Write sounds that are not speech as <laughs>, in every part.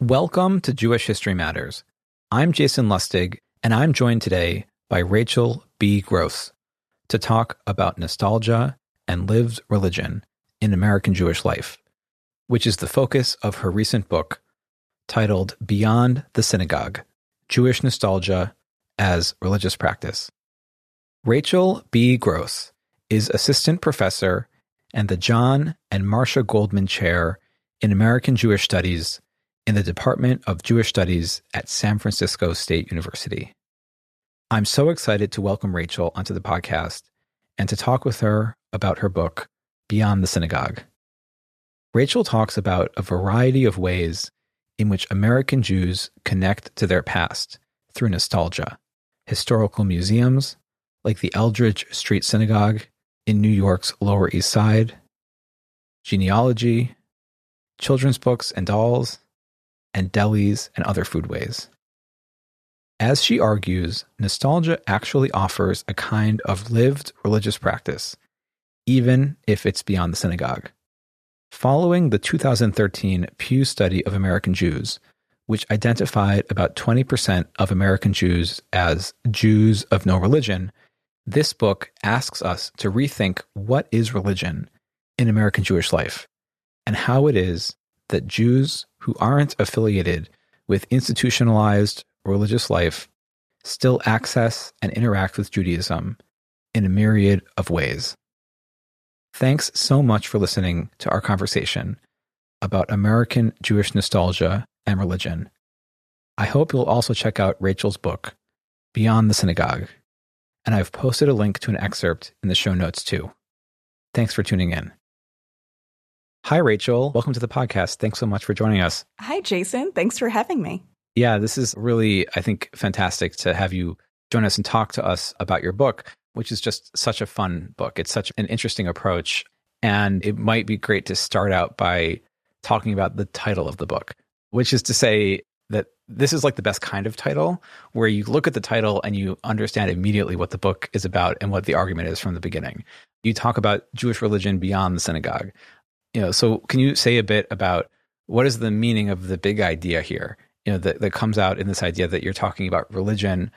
Welcome to Jewish History Matters. I'm Jason Lustig, and I'm joined today by Rachel B. Gross to talk about nostalgia and lived religion in American Jewish life, which is the focus of her recent book titled Beyond the Synagogue Jewish Nostalgia as Religious Practice. Rachel B. Gross is assistant professor and the John and Marcia Goldman Chair in American Jewish Studies in the Department of Jewish Studies at San Francisco State University. I'm so excited to welcome Rachel onto the podcast and to talk with her about her book, Beyond the Synagogue. Rachel talks about a variety of ways in which American Jews connect to their past through nostalgia, historical museums like the Eldridge Street Synagogue in New York's Lower East Side, genealogy, children's books and dolls, and delis and other foodways. As she argues, nostalgia actually offers a kind of lived religious practice, even if it's beyond the synagogue. Following the 2013 Pew study of American Jews, which identified about 20% of American Jews as Jews of no religion, this book asks us to rethink what is religion in American Jewish life and how it is that Jews who aren't affiliated with institutionalized religious life still access and interact with Judaism in a myriad of ways. Thanks so much for listening to our conversation about American Jewish nostalgia and religion. I hope you'll also check out Rachel's book, Beyond the Synagogue, and I've posted a link to an excerpt in the show notes too. Thanks for tuning in. Hi, Rachel. Welcome to the podcast. Thanks so much for joining us. Hi, Jason. Thanks for having me. Yeah, this is really, I think, fantastic to have you join us and talk to us about your book, which is just such a fun book. It's such an interesting approach. And it might be great to start out by talking about the title of the book, which is to say that this is like the best kind of title where you look at the title and you understand immediately what the book is about and what the argument is from the beginning. You talk about Jewish religion beyond the synagogue you know, so can you say a bit about what is the meaning of the big idea here? You know, that, that comes out in this idea that you're talking about religion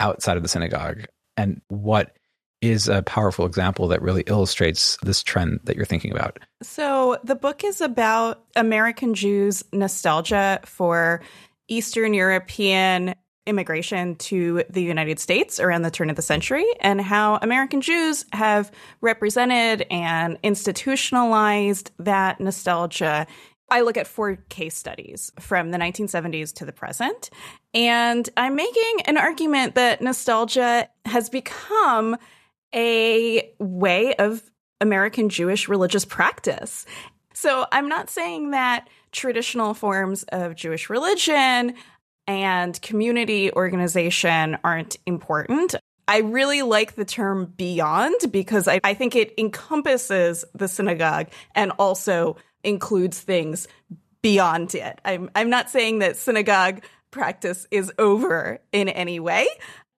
outside of the synagogue and what is a powerful example that really illustrates this trend that you're thinking about. So, the book is about American Jews' nostalgia for Eastern European immigration to the United States around the turn of the century and how American Jews have represented and institutionalized that nostalgia. I look at four case studies from the 1970s to the present, and I'm making an argument that nostalgia has become a way of American Jewish religious practice. So I'm not saying that traditional forms of Jewish religion and community organization aren't important. I really like the term beyond because I, I, think it encompasses the synagogue and also includes things beyond it. I'm, I'm not saying that synagogue practice is over in any way.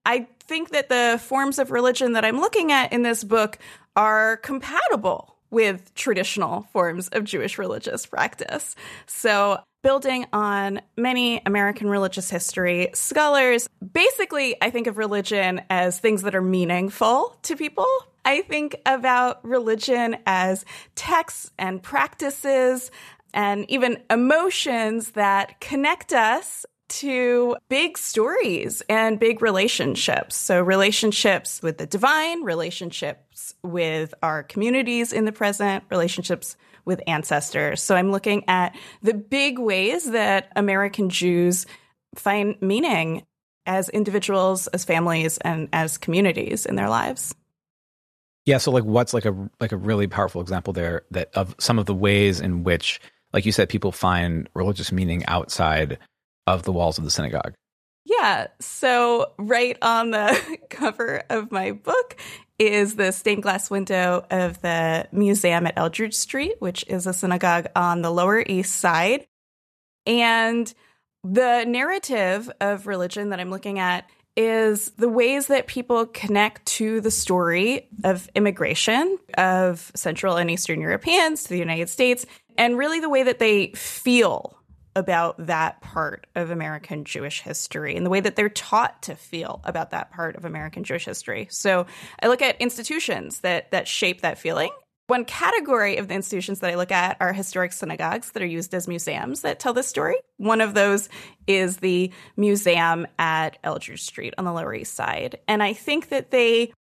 I think that the forms of religion that I'm looking at in this book are compatible with traditional forms of Jewish religious practice. So building on many American religious history scholars. Basically, I think of religion as things that are meaningful to people. I think about religion as texts and practices and even emotions that connect us to big stories and big relationships. So, relationships with the divine, relationships with our communities in the present, relationships with ancestors. So I'm looking at the big ways that American Jews find meaning as individuals, as families, and as communities in their lives. Yeah, so like what's like a like a really powerful example there that of some of the ways in which like you said people find religious meaning outside of the walls of the synagogue. Yeah. So, right on the <laughs> cover of my book is the stained glass window of the museum at Eldridge Street, which is a synagogue on the Lower East Side. And the narrative of religion that I'm looking at is the ways that people connect to the story of immigration of Central and Eastern Europeans to the United States, and really the way that they feel about that part of American Jewish history and the way that they're taught to feel about that part of American Jewish history. So I look at institutions that that shape that feeling one category of the institutions that I look at are historic synagogues that are used as museums that tell this story. One of those is the museum at Eldridge Street on the Lower East Side. And I think that they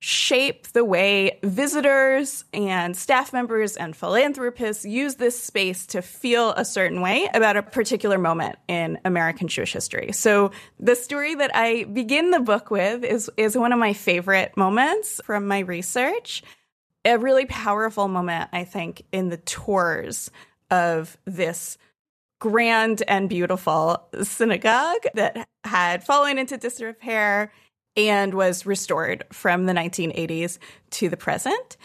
shape the way visitors and staff members and philanthropists use this space to feel a certain way about a particular moment in American Jewish history. So the story that I begin the book with is is one of my favorite moments from my research a really powerful moment, I think, in the tours of this grand and beautiful synagogue that had fallen into disrepair and was restored from the 1980s to the present.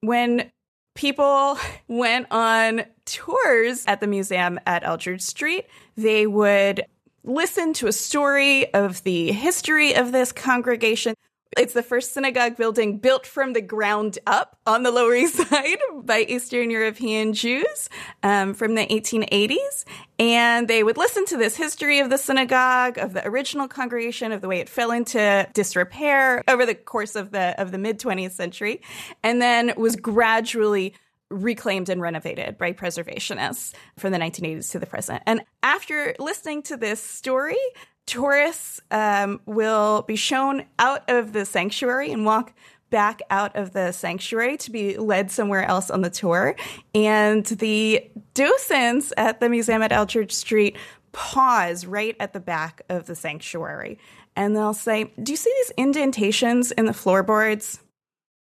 When people <laughs> went on tours at the museum at Eldridge Street, they would listen to a story of the history of this congregation. It's the first synagogue building built from the ground up on the Lower East <laughs> Side by Eastern European Jews um, from the 1880s. And they would listen to this history of the synagogue, of the original congregation, of the way it fell into disrepair over the course of the of the mid 20th century, and then was gradually reclaimed and renovated by preservationists from the 1980s to the present. And after listening to this story, tourists um, will be shown out of the sanctuary and walk back out of the sanctuary to be led somewhere else on the tour. And the docents at the museum at Eldridge Street pause right at the back of the sanctuary and they'll say, Do you see these indentations in the floorboards?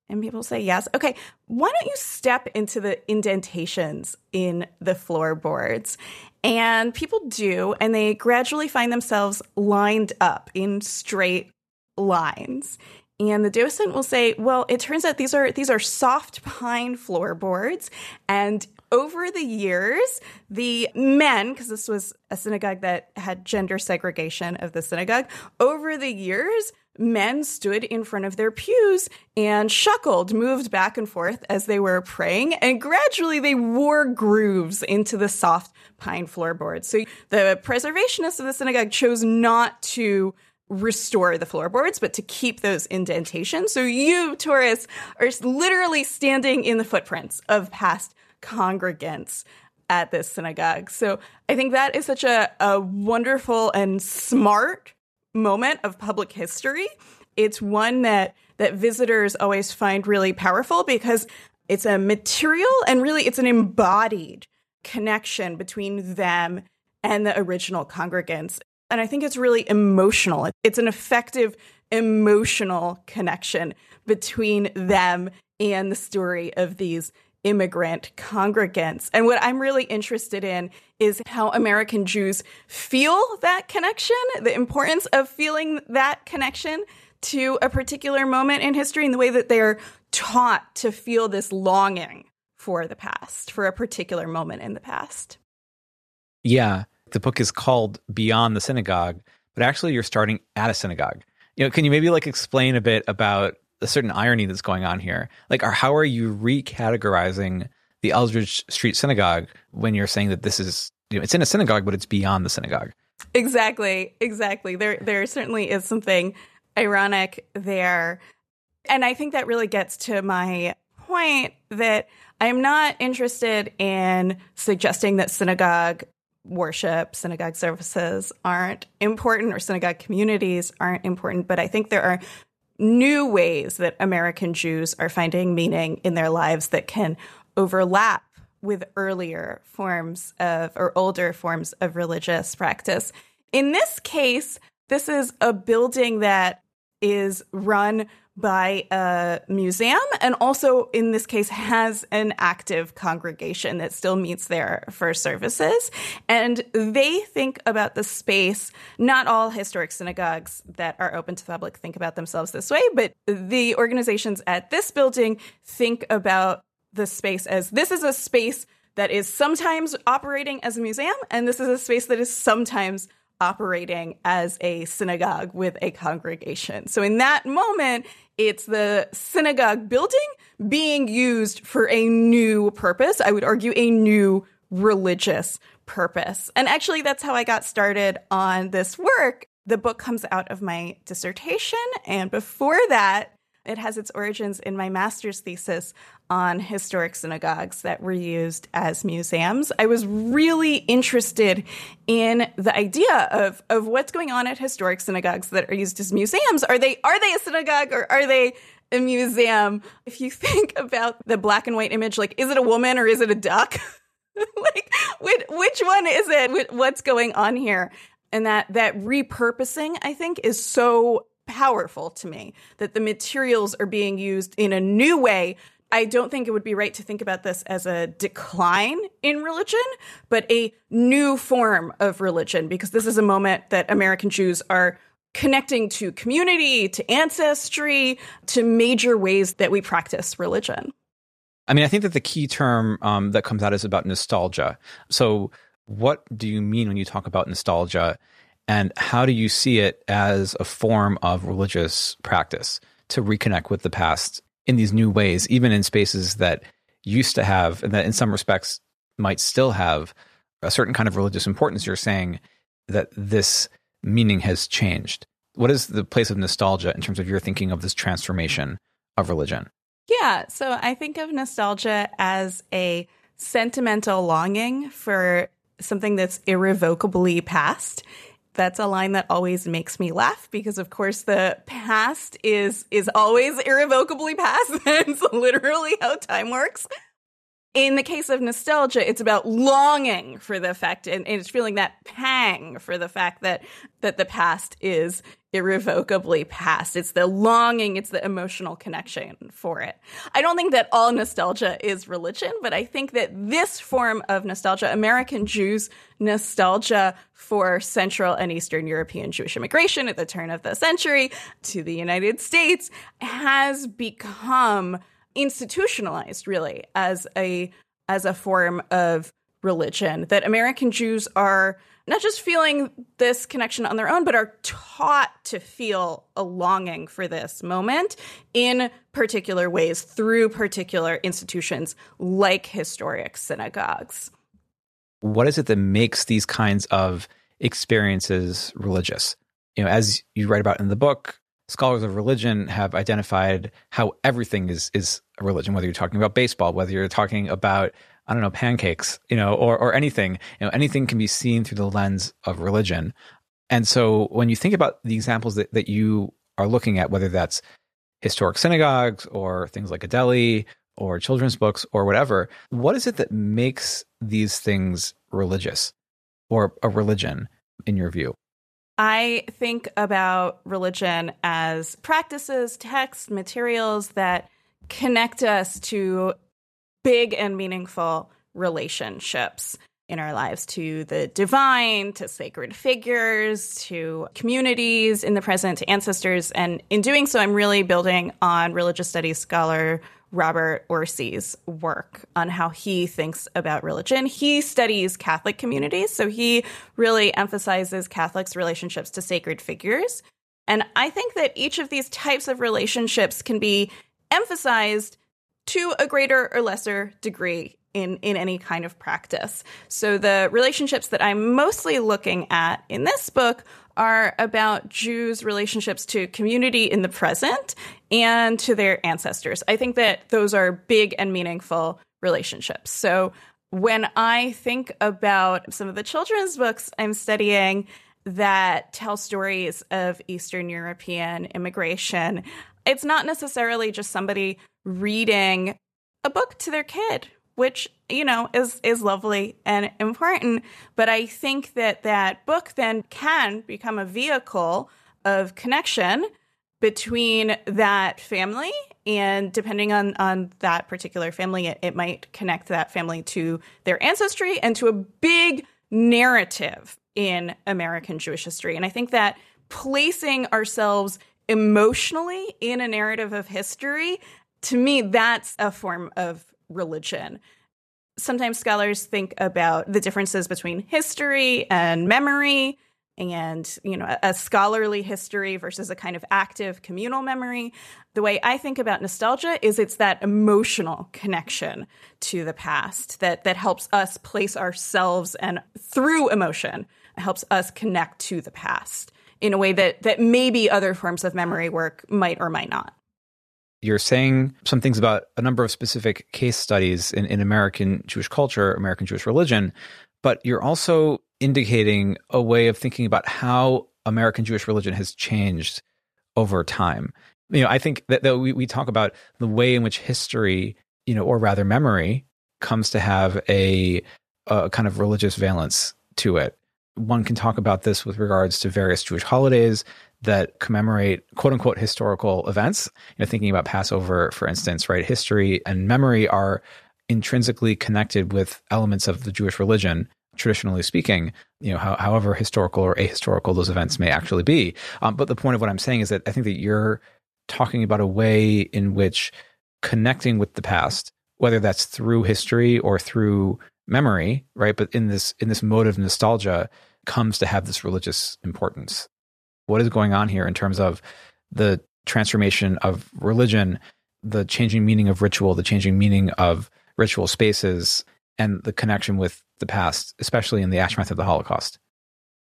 And people say yes. Okay, why don't you step into the indentations in the floorboards? And people do, and they gradually find themselves lined up in straight lines. And the docent will say, "Well, it turns out these are these are soft pine floorboards, and over the years, the men, because this was a synagogue that had gender segregation of the synagogue, over the years, men stood in front of their pews and shuckled, moved back and forth as they were praying, and gradually they wore grooves into the soft pine floorboards. So the preservationists of the synagogue chose not to restore the floorboards, but to keep those indentations. So you, tourists, are literally standing in the footprints of past congregants at this synagogue. So I think that is such a, a wonderful and smart moment of public history. It's one that that visitors always find really powerful because it's a material and really it's an embodied connection between them and the original congregants. And I think it's really emotional. It's an effective emotional connection between them and the story of these immigrant congregants. And what I'm really interested in is how American Jews feel that connection, the importance of feeling that connection to a particular moment in history and the way that they're taught to feel this longing for the past, for a particular moment in the past. Yeah. The book is called Beyond the Synagogue, but actually you're starting at a synagogue. You know, can you maybe like explain a bit about a certain irony that's going on here. Like, are, how are you recategorizing the Eldridge Street Synagogue when you're saying that this is, you know, it's in a synagogue, but it's beyond the synagogue? Exactly, exactly. There, there certainly is something ironic there, and I think that really gets to my point that I'm not interested in suggesting that synagogue worship, synagogue services aren't important or synagogue communities aren't important, but I think there are new ways that American Jews are finding meaning in their lives that can overlap with earlier forms of or older forms of religious practice. In this case, this is a building that is run by a museum and also in this case has an active congregation that still meets there for services. And they think about the space. Not all historic synagogues that are open to the public think about themselves this way but the organizations at this building think about the space as this is a space that is sometimes operating as a museum and this is a space that is sometimes operating as a synagogue with a congregation. So in that moment, it's the synagogue building being used for a new purpose. I would argue a new religious purpose. And actually, that's how I got started on this work. The book comes out of my dissertation. And before that, it has its origins in my master's thesis on historic synagogues that were used as museums. I was really interested in the idea of, of what's going on at historic synagogues that are used as museums. Are they are they a synagogue or are they a museum? If you <laughs> think about the black and white image, like is it a woman or is it a duck? <laughs> like which, which one is it? What's going on here? And that that repurposing, I think, is so powerful to me that the materials are being used in a new way. I don't think it would be right to think about this as a decline in religion, but a new form of religion, because this is a moment that American Jews are connecting to community, to ancestry, to major ways that we practice religion. I mean, I think that the key term um, that comes out is about nostalgia. So, what do you mean when you talk about nostalgia? And how do you see it as a form of religious practice to reconnect with the past in these new ways, even in spaces that used to have, and that in some respects might still have a certain kind of religious importance? You're saying that this meaning has changed. What is the place of nostalgia in terms of your thinking of this transformation of religion? Yeah, so I think of nostalgia as a sentimental longing for something that's irrevocably past that's a line that always makes me laugh because of course the past is is always irrevocably past. <laughs> That's literally how time works in the case of nostalgia it's about longing for the fact and, and it's feeling that pang for the fact that that the past is irrevocably past. It's the longing, it's the emotional connection for it. I don't think that all nostalgia is religion, but I think that this form of nostalgia, American Jews' nostalgia for Central and Eastern European Jewish immigration at the turn of the century to the United States, has become institutionalized really as a as a form of religion that American Jews are not just feeling this connection on their own, but are taught to feel a longing for this moment in particular ways through particular institutions like historic synagogues. What is it that makes these kinds of experiences religious? You know, as you write about in the book, scholars of religion have identified how everything is is a religion, whether you're talking about baseball, whether you're talking about I don't know, pancakes, you know, or or anything. You know, anything can be seen through the lens of religion. And so when you think about the examples that, that you are looking at, whether that's historic synagogues or things like a deli or children's books or whatever, what is it that makes these things religious or a religion in your view? I think about religion as practices, texts, materials that connect us to big and meaningful relationships in our lives to the divine, to sacred figures, to communities in the present, to ancestors. And in doing so, I'm really building on religious studies scholar Robert Orsi's work on how he thinks about religion. He studies Catholic communities, so he really emphasizes Catholics' relationships to sacred figures. And I think that each of these types of relationships can be emphasized to a greater or lesser degree in, in any kind of practice. So the relationships that I'm mostly looking at in this book are about Jews' relationships to community in the present and to their ancestors. I think that those are big and meaningful relationships. So when I think about some of the children's books I'm studying that tell stories of Eastern European immigration, it's not necessarily just somebody reading a book to their kid which you know is is lovely and important. But i think that that book then can become a vehicle of connection between that family and depending on on that particular family it, it might connect that family to their ancestry and to a big narrative in american jewish history. And i think that placing ourselves emotionally in a narrative of history to me, that's a form of religion. Sometimes scholars think about the differences between history and memory. and you know a scholarly history versus a kind of active communal memory the way i think about nostalgia is it's that emotional connection to the past that that helps us place ourselves and through emotion helps us connect to the past in a way that that maybe other forms of memory work might or might not you're saying some things about a number of specific case studies in, in American Jewish culture, American Jewish religion, but you're also indicating a way of thinking about how American Jewish religion has changed over time. You know, I think that, that we, we talk about the way in which history, you know, or rather memory, comes to have a, a kind of religious valence to it. One can talk about this with regards to various Jewish holidays that commemorate quote unquote historical events. You know, thinking about Passover, for instance, right? History and memory are intrinsically connected with elements of the Jewish religion traditionally speaking, you know, how, however historical or ahistorical those events may actually be. Um, but the point of what I'm saying is that I think that you're talking about a way in which connecting with the past, whether that's through history or through memory, right? But in this in this mode of nostalgia comes to have this religious importance. What is going on here in terms of the transformation of religion, the changing meaning of ritual, the changing meaning of ritual spaces, and the connection with the past, especially in the aftermath of the Holocaust.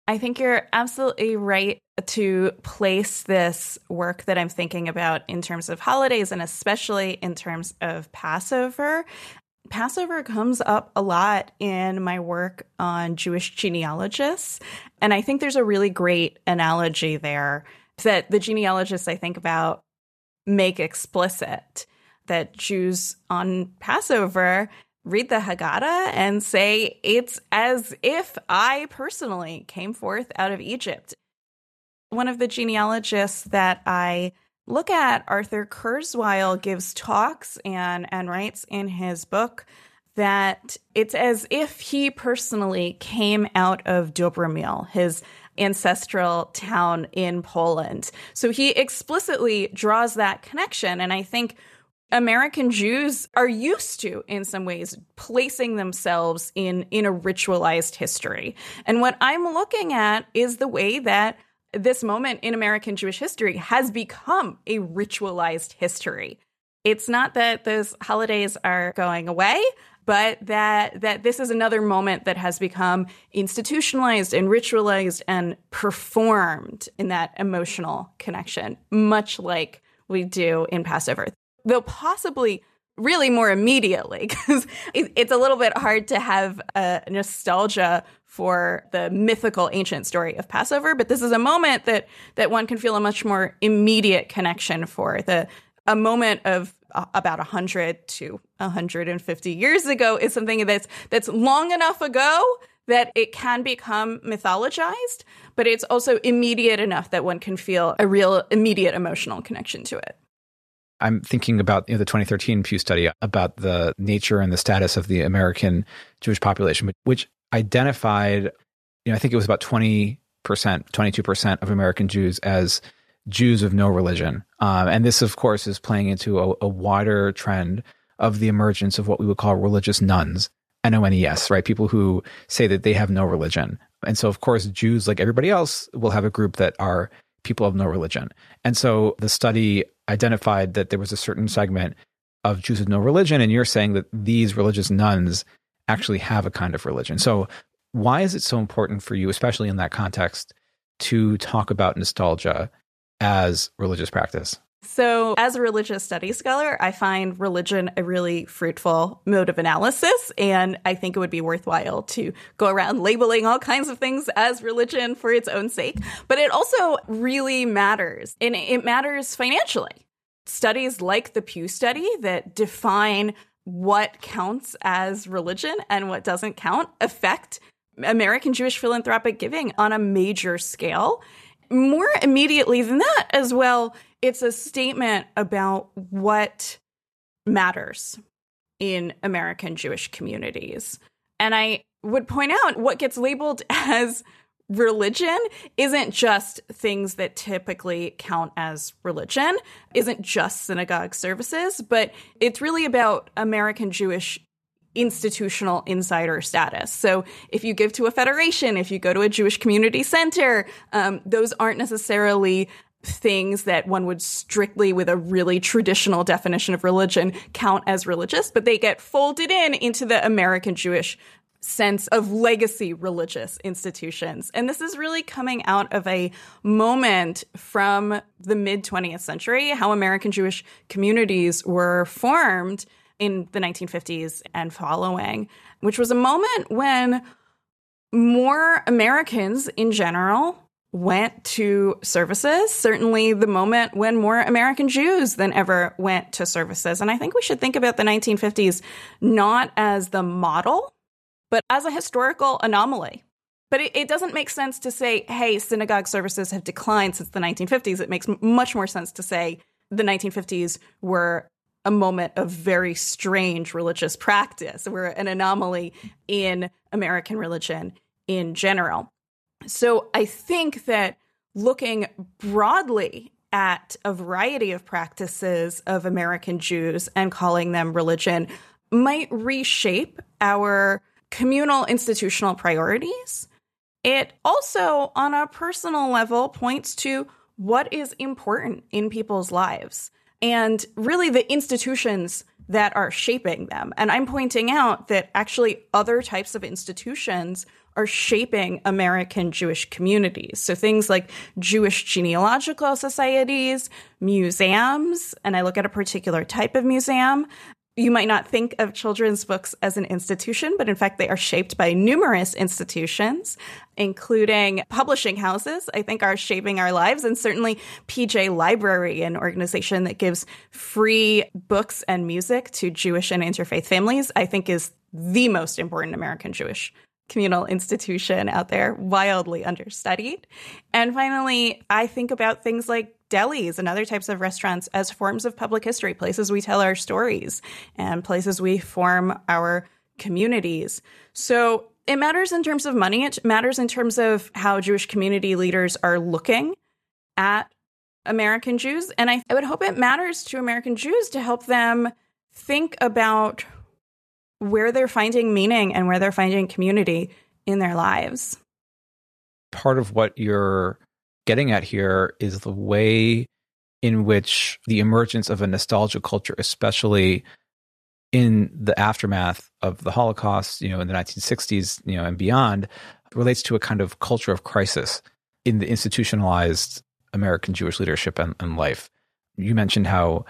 I think you're absolutely right to place this work that I'm thinking about in terms of holidays and especially in terms of Passover. Passover comes up a lot in my work on Jewish genealogists. And I think there's a really great analogy there that the genealogists I think about make explicit that Jews on Passover read the Haggadah and say, It's as if I personally came forth out of Egypt. One of the genealogists that I look at, Arthur Kurzweil, gives talks and, and writes in his book that it's as if he personally came out of Dobromil, his ancestral town in Poland. So he explicitly draws that connection. And I think American Jews are used to, in some ways, placing themselves in, in a ritualized history. And what I'm looking at is the way that this moment in American Jewish history has become a ritualized history. It's not that those holidays are going away, but that that this is another moment that has become institutionalized and ritualized and performed in that emotional connection, much like we do in Passover though possibly really more immediately <laughs> because it's a little bit hard to have a nostalgia for the mythical ancient story of Passover, but this is a moment that that one can feel a much more immediate connection for. The a moment of uh, about 100 to 150 years ago is something that's that's long enough ago that it can become mythologized, but it's also immediate enough that one can feel a real immediate emotional connection to it. I'm thinking about you know, the 2013 Pew study about the nature and the status of the American Jewish population, which identified, you know, I think it was about 20%, 22% of American Jews as Jews of no religion. Um, and this, of course, is playing into a, a wider trend of the emergence of what we would call religious nones, N O N E S, right? People who say that they have no religion. And so, of course, Jews, like everybody else, will have a group that are people of no religion. And so the study identified that there was a certain segment of Jews of no religion, and you're saying that these religious nones actually have a kind of religion. So, why is it so important for you, especially in that context, to talk about nostalgia as religious practice? So, as a religious studies scholar, I find religion a really fruitful mode of analysis. And I think it would be worthwhile to go around labeling all kinds of things as religion for its own sake. But it also really matters, and it matters financially. Studies like the Pew study that define what counts as religion and what doesn't count affect American Jewish philanthropic giving on a major scale. More immediately than that, as well, it's a statement about what matters in American Jewish communities. And I would point out what gets labeled <laughs> as religion isn't just things that typically count as religion, isn't just synagogue services, but it's really about American Jewish institutional insider status. So if you give to a federation, if you go to a Jewish community center, um, those aren't necessarily things that one would strictly with a really traditional definition of religion count as religious, but they get folded in into the American Jewish sense of legacy religious institutions. And this is really coming out of a moment from the mid 20th century, how American Jewish communities were formed in the 1950s and following, which was a moment when more Americans in general went to services. Certainly, the moment when more American Jews than ever went to services. And I think we should think about the 1950s not as the model, but as a historical anomaly. But it, it, doesn't make sense to say, hey, synagogue services have declined since the 1950s. It makes much more sense to say the 1950s were a moment of very strange religious practice. We're an anomaly in American religion in general. So I think that looking broadly at a variety of practices of American Jews and calling them religion might reshape our communal institutional priorities. It also, on a personal level, points to what is important in people's lives and really the institutions that are shaping them. And I'm pointing out that actually other types of institutions are shaping American Jewish communities. So things like Jewish genealogical societies, museums, and I look at a particular type of museum, you might not think of children's books as an institution, but in fact, they are shaped by numerous institutions, including publishing houses, I think are shaping our lives. And certainly PJ Library, an organization that gives free books and music to Jewish and interfaith families, I think is the most important American Jewish communal institution out there, wildly understudied. And finally, I think about things like delis and other types of restaurants as forms of public history, places we tell our stories and places we form our communities. So it matters in terms of money, it matters in terms of how Jewish community leaders are looking at American Jews. And I, I would hope it matters to American Jews to help them think about where they're finding meaning and where they're finding community in their lives. Part of what you're getting at here is the way in which the emergence of a nostalgia culture, especially in the aftermath of the Holocaust, you know, in the 1960s, you know, and beyond, relates to a kind of culture of crisis in the institutionalized American Jewish leadership and, and life. You mentioned how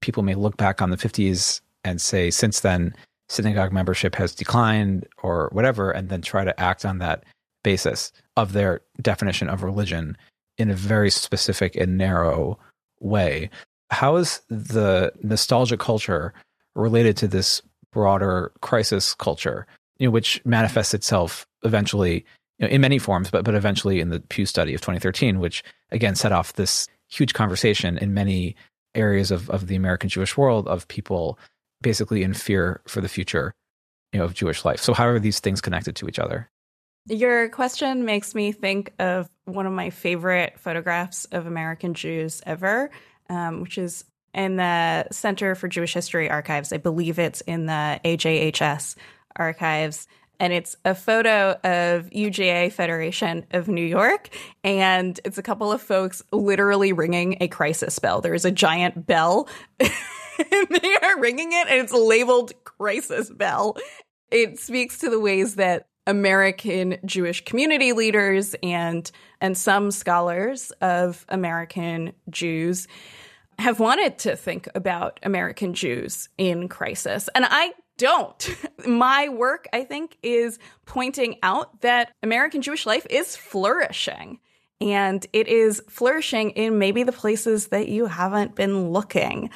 people may look back on the 50s and say, since then, synagogue membership has declined or whatever, and then try to act on that basis of their definition of religion in a very specific and narrow way. How is the nostalgia culture related to this broader crisis culture, you know, which manifests itself eventually you know, in many forms, but but eventually in the Pew study of 2013, which again set off this huge conversation in many areas of, of the American Jewish world of people basically in fear for the future you know, of Jewish life. So how are these things connected to each other? Your question makes me think of one of my favorite photographs of American Jews ever, um, which is in the Center for Jewish History Archives. I believe it's in the AJHS archives. And it's a photo of UJA Federation of New York. And it's a couple of folks literally ringing a crisis bell. There's a giant bell. <laughs> and they are ringing it, and it's labeled crisis bell. It speaks to the ways that American Jewish community leaders and and some scholars of American Jews have wanted to think about American Jews in crisis. And I don't. <laughs> My work, I think, is pointing out that American Jewish life is flourishing. And it is flourishing in maybe the places that you haven't been looking.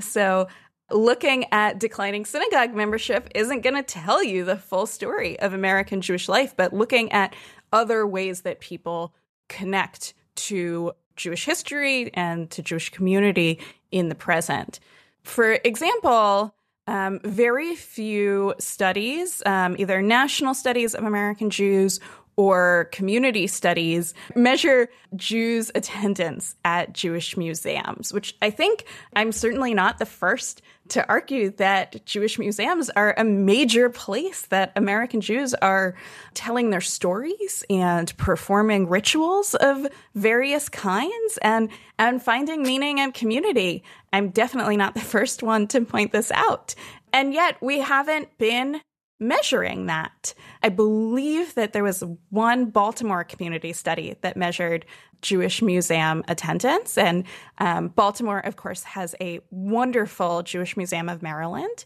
So looking at declining synagogue membership isn't going to tell you the full story of American Jewish life, but looking at other ways that people connect to Jewish history and to Jewish community in the present. For example, um, very few studies, um, either national studies of American Jews or community studies measure Jews' attendance at Jewish museums, which I think I'm certainly not the first to argue that Jewish museums are a major place that American Jews are telling their stories and performing rituals of various kinds and and finding meaning and community. I'm definitely not the <laughs> first one to point this out. And yet we haven't been measuring that. I believe that there was one Baltimore community study that measured Jewish museum attendance. And um, Baltimore, of course, has a wonderful Jewish Museum of Maryland.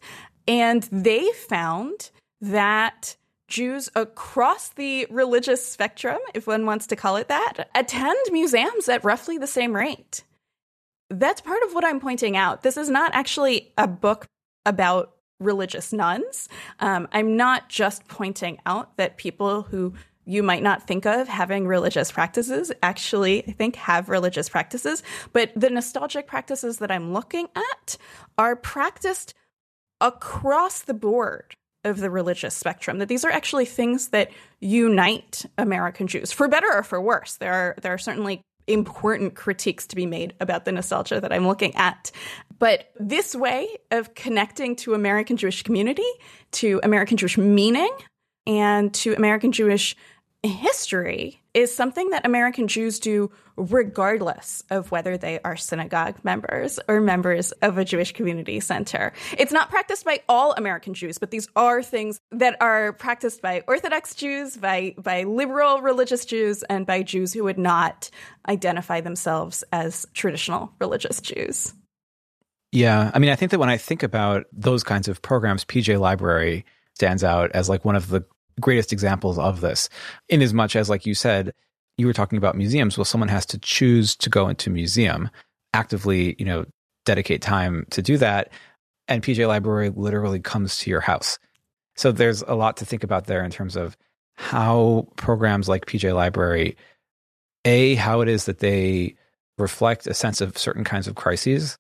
And they found that Jews across the religious spectrum, if one wants to call it that, attend museums at roughly the same rate. That's part of what I'm pointing out. This is not actually a book about religious nones. Um, I'm not just pointing out that people who you might not think of having religious practices actually, I think, have religious practices. But the nostalgic practices that I'm looking at are practiced across the board of the religious spectrum that these are actually things that unite American Jews for better or for worse there are there are certainly important critiques to be made about the nostalgia that I'm looking at but this way of connecting to American Jewish community to American Jewish meaning and to American Jewish history is something that American Jews do regardless of whether they are synagogue members or members of a Jewish community center. It's not practiced by all American Jews, but these are things that are practiced by Orthodox Jews, by, by liberal religious Jews, and by Jews who would not identify themselves as traditional religious Jews. Yeah. I mean, I think that when I think about those kinds of programs, PJ Library stands out as like one of the greatest examples of this, in as much as, like you said, you were talking about museums. Well, someone has to choose to go into museum, actively, you know, dedicate time to do that. And PJ Library literally comes to your house. So there's a lot to think about there in terms of how programs like PJ Library, A, how it is that they reflect a sense of certain kinds of crises,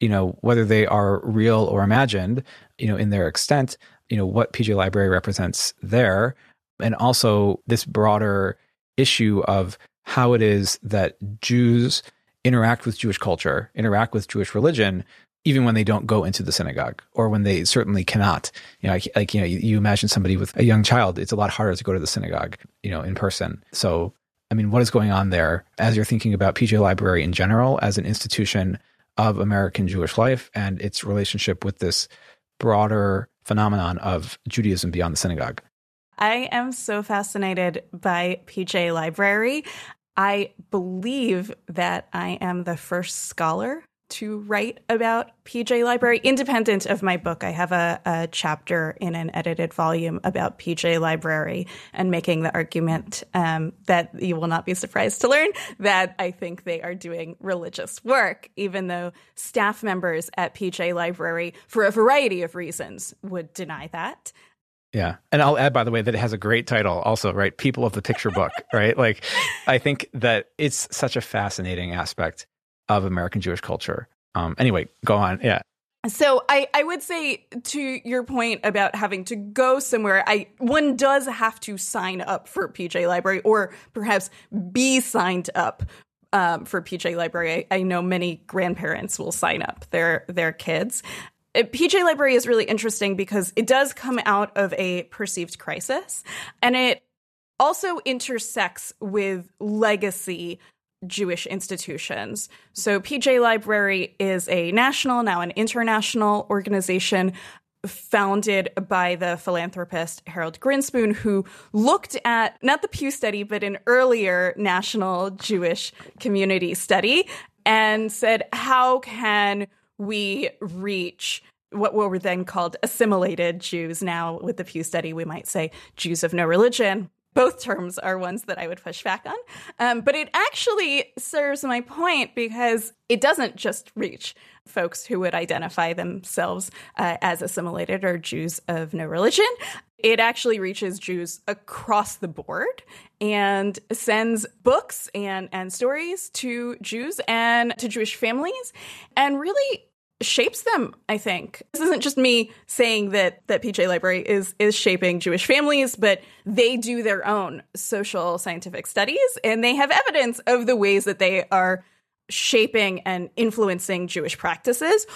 you know, whether they are real or imagined, you know, in their extent, you know, what PJ Library represents there, and also this broader issue of how it is that Jews interact with Jewish culture, interact with Jewish religion, even when they don't go into the synagogue or when they certainly cannot. You know, like, like you know, you, you imagine somebody with a young child, it's a lot harder to go to the synagogue, you know, in person. So, I mean, what is going on there as you're thinking about PJ Library in general as an institution of American Jewish life and its relationship with this broader phenomenon of Judaism beyond the synagogue. I am so fascinated by PJ Library. I believe that I am the first scholar to write about PJ Library, independent of my book. I have a, a, chapter in an edited volume about PJ Library and making the argument um, that you will not be surprised to learn that I think they are doing religious work, even though staff members at PJ Library, for a variety of reasons, would deny that. Yeah. And I'll add, by the way, that it has a great title also, right? People of the Picture Book, right? Like, I think that it's such a fascinating aspect of American Jewish culture. Um, anyway, go on. Yeah. So I, I would say to your point about having to go somewhere, I one does have to sign up for PJ Library or perhaps be signed up um, for PJ Library. I, I know many grandparents will sign up their their kids. Uh, PJ Library is really interesting because it does come out of a perceived crisis and it also intersects with legacy Jewish institutions. So, PJ Library is a national, now an international organization founded by the philanthropist Harold Grinspoon, who looked at not the Pew study, but an earlier national Jewish community study and said, how can we reach what were then called assimilated Jews? Now, with the Pew study, we might say Jews of no religion both terms are ones that I would push back on. Um, but it actually serves my point because it doesn't just reach folks who would identify themselves uh, as assimilated or Jews of no religion. It actually reaches Jews across the board and sends books and, and stories to Jews and to Jewish families and really shapes them i think. This isn't just me saying that that pj library is is shaping jewish families but they do their own social scientific studies and they have evidence of the ways that they are shaping and influencing jewish practices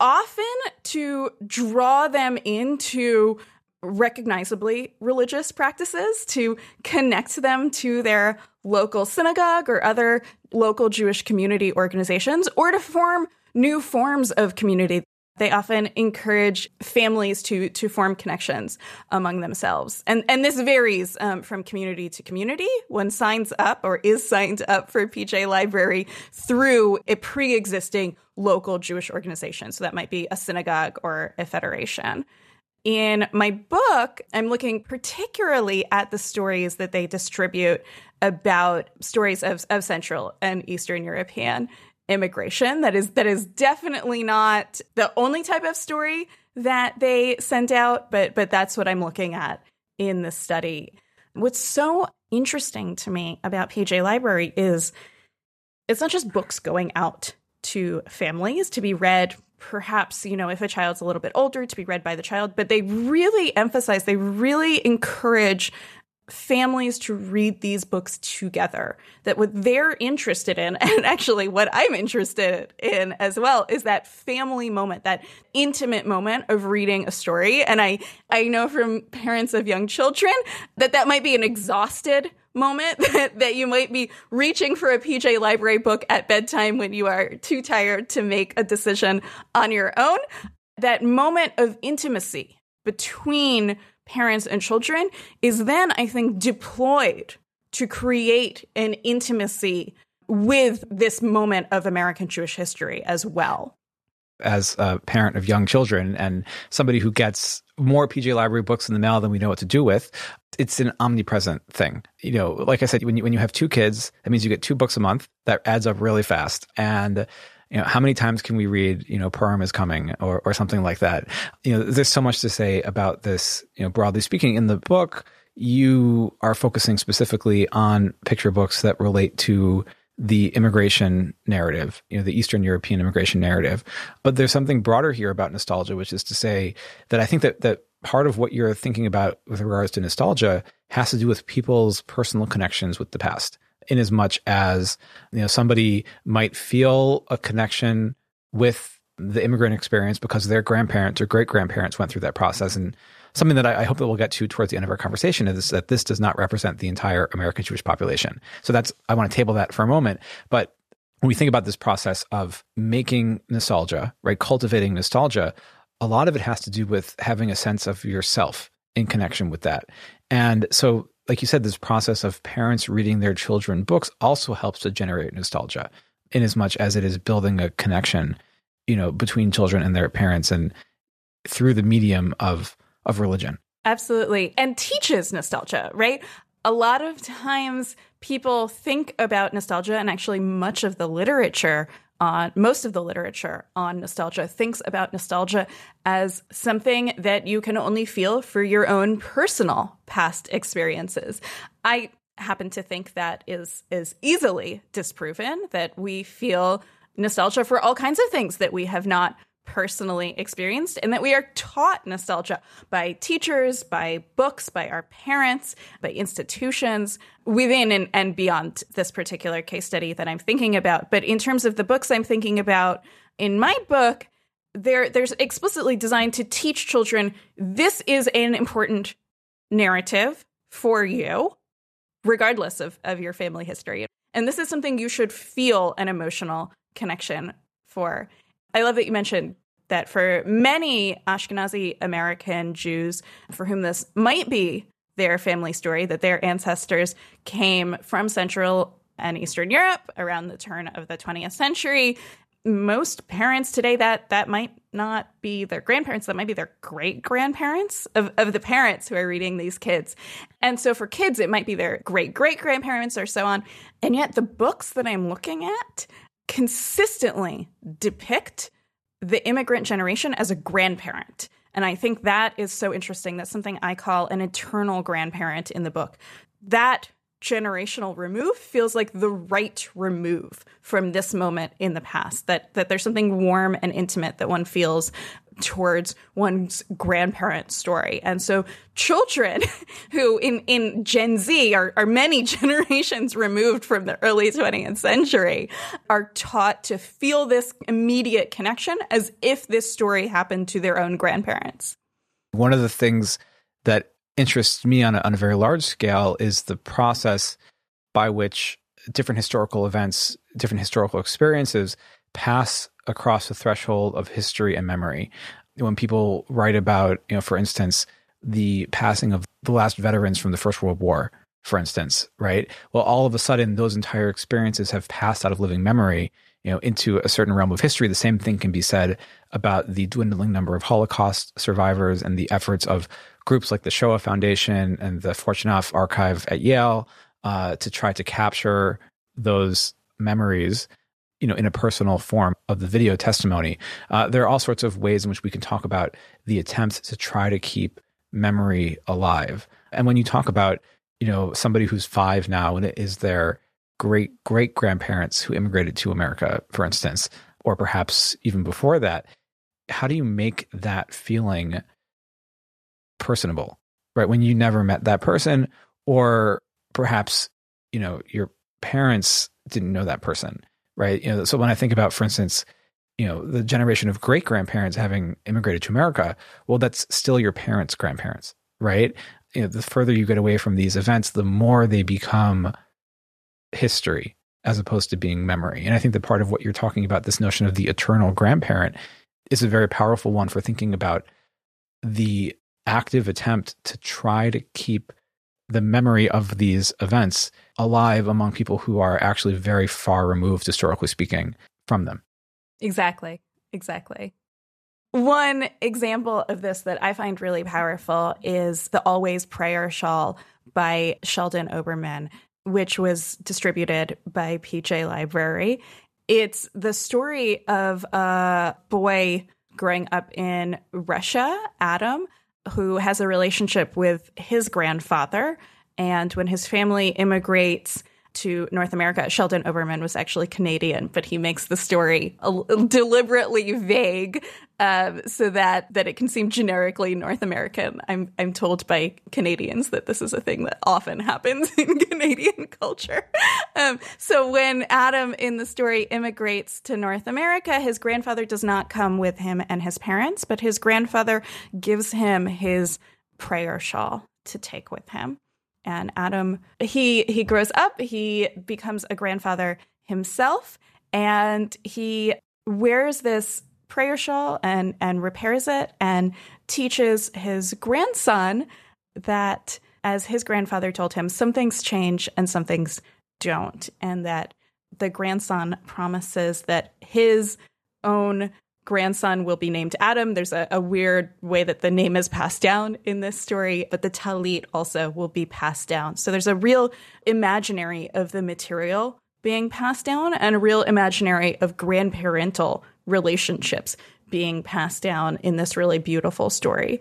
often to draw them into recognizably religious practices to connect them to their local synagogue or other local Jewish community organizations or to form new forms of community. They often encourage families to to form connections among themselves, and and this varies um, from community to community. One signs up or is signed up for PJ Library through a pre-existing local Jewish organization, so that might be a synagogue or a federation. In my book, I'm looking particularly at the stories that they distribute about stories of, of Central and Eastern European immigration. That is that is definitely not the only type of story that they sent out, but but that's what I'm looking at in the study. What's so interesting to me about PJ Library is it's not just books going out to families to be read perhaps, you know, if a child's a little bit older, to be read by the child. But they really emphasize, they really encourage families to read these books together. That what they're interested in, <laughs> and actually what I'm interested in as well, is that family moment, that intimate moment of reading a story. And I, I know from parents of young children that that might be an exhausted moment <laughs> that, that you might be reaching for a PJ library book at bedtime when you are too tired to make a decision on your own. That moment of intimacy between parents and children is then, I think, deployed to create an intimacy with this moment of American Jewish history as well. As a parent of young children and somebody who gets more PJ Library books in the mail than we know what to do with, it's an omnipresent thing. You know, like I said, when you, when you have two kids, that means you get two books a month. That adds up really fast. And you know, how many times can we read, you know, Purim is coming or, or something like that? You know, there's so much to say about this, you know, broadly speaking. In the book, you are focusing specifically on picture books that relate to the immigration narrative, you know, the Eastern European immigration narrative. But there's something broader here about nostalgia, which is to say that I think that that part of what you're thinking about with regards to nostalgia has to do with people's personal connections with the past in as much as you know somebody might feel a connection with the immigrant experience because their grandparents or great grandparents went through that process and something that I, I, hope that we'll get to towards the end of our conversation is that this does not represent the entire American Jewish population. So that's I want to table that for a moment. But when we think about this process of making nostalgia, right, cultivating nostalgia, a lot of it has to do with having a sense of yourself in connection with that. And so like you said, this process of parents reading their children books also helps to generate nostalgia in as much as it is building a connection, you know, between children and their parents and through the medium of of religion. Absolutely. And teaches nostalgia, right? A lot of times people think about nostalgia and actually much of the literature on most of the literature on nostalgia thinks about nostalgia as something that you can only feel for your own personal past experiences. I happen to think that is is easily disproven that we feel nostalgia for all kinds of things that we have not personally experienced and that we are taught nostalgia by teachers, by books, by our parents, by institutions within and, and beyond this particular case study that I'm thinking about. But in terms of the books I'm thinking about in my book, there there's explicitly designed to teach children this is an important narrative for you, regardless of, of your family history. And this is something you should feel an emotional connection for. I love that you mentioned that for many Ashkenazi American Jews for whom this might be their family story, that their ancestors came from Central and Eastern Europe around the turn of the 20th century. Most parents today that that might not be their grandparents, that might be their great grandparents of, of the parents who are reading these kids. And so for kids, it might be their great great grandparents or so on. And yet the books that I'm looking at consistently depict the immigrant generation as a grandparent. And I think that is so interesting. That's something I call an eternal grandparent in the book. That generational remove feels like the right remove from this moment in the past that that there's something warm and intimate that one feels towards one's grandparent story. And so children <laughs> who in in gen z are, are many <laughs> generations removed from the early 20th century are taught to feel this immediate connection as if this story happened to their own grandparents. One of the things that interests me on a, on a very large scale is the process by which different historical events, different historical experiences pass across the threshold of history and memory. When people write about, you know, for instance, the passing of the last veterans from the First World War, for instance, right? Well, all of a sudden, those entire experiences have passed out of living memory, you know, into a certain realm of history. The same thing can be said about the dwindling number of Holocaust survivors and the efforts of groups like the Shoah Foundation and the Fortunoff Archive at Yale uh, to try to capture those memories you know in a personal form of the video testimony. Uh, there are all sorts of ways in which we can talk about the attempts to try to keep memory alive. And when you talk about you know somebody who's five now and it is their great great grandparents who immigrated to america for instance or perhaps even before that how do you make that feeling personable, right? When you never met that person, or perhaps, you know, your parents didn't know that person, right? You know, so when I think about, for instance, you know, the generation of great grandparents having immigrated to America, well, that's still your parents' grandparents, right? You know, the further you get away from these events, the more they become history as opposed to being memory. And I think that part of what you're talking about, this notion of the eternal grandparent, is a very powerful one for thinking about the active attempt to try to keep the memory of these events alive among people who are actually very far removed, historically speaking, from them. Exactly. Exactly. One example of this that I find really powerful is the Always Prayer Shawl by Sheldon Oberman, which was distributed by PJ Library. It's the story of a boy growing up in Russia, Adam, who has a relationship with his grandfather. And when his family immigrates to North America, Sheldon Oberman was actually Canadian, but he makes the story deliberately vague uh, so that that it can seem generically North American. I'm I'm told by Canadians that this is a thing that often happens <laughs> in Canadian culture. Um, so when Adam in the story immigrates to North America, his grandfather does not come with him and his parents, but his grandfather gives him his prayer shawl to take with him. And Adam he he grows up, he becomes a grandfather himself, and he wears this prayer shawl and and repairs it and teaches his grandson that as his grandfather told him some things change and some things don't and that the grandson promises that his own grandson will be named Adam. There's a, a, weird way that the name is passed down in this story, but the talit also will be passed down. So there's a real imaginary of the material being passed down and a real imaginary of grandparental relationships being passed down in this really beautiful story.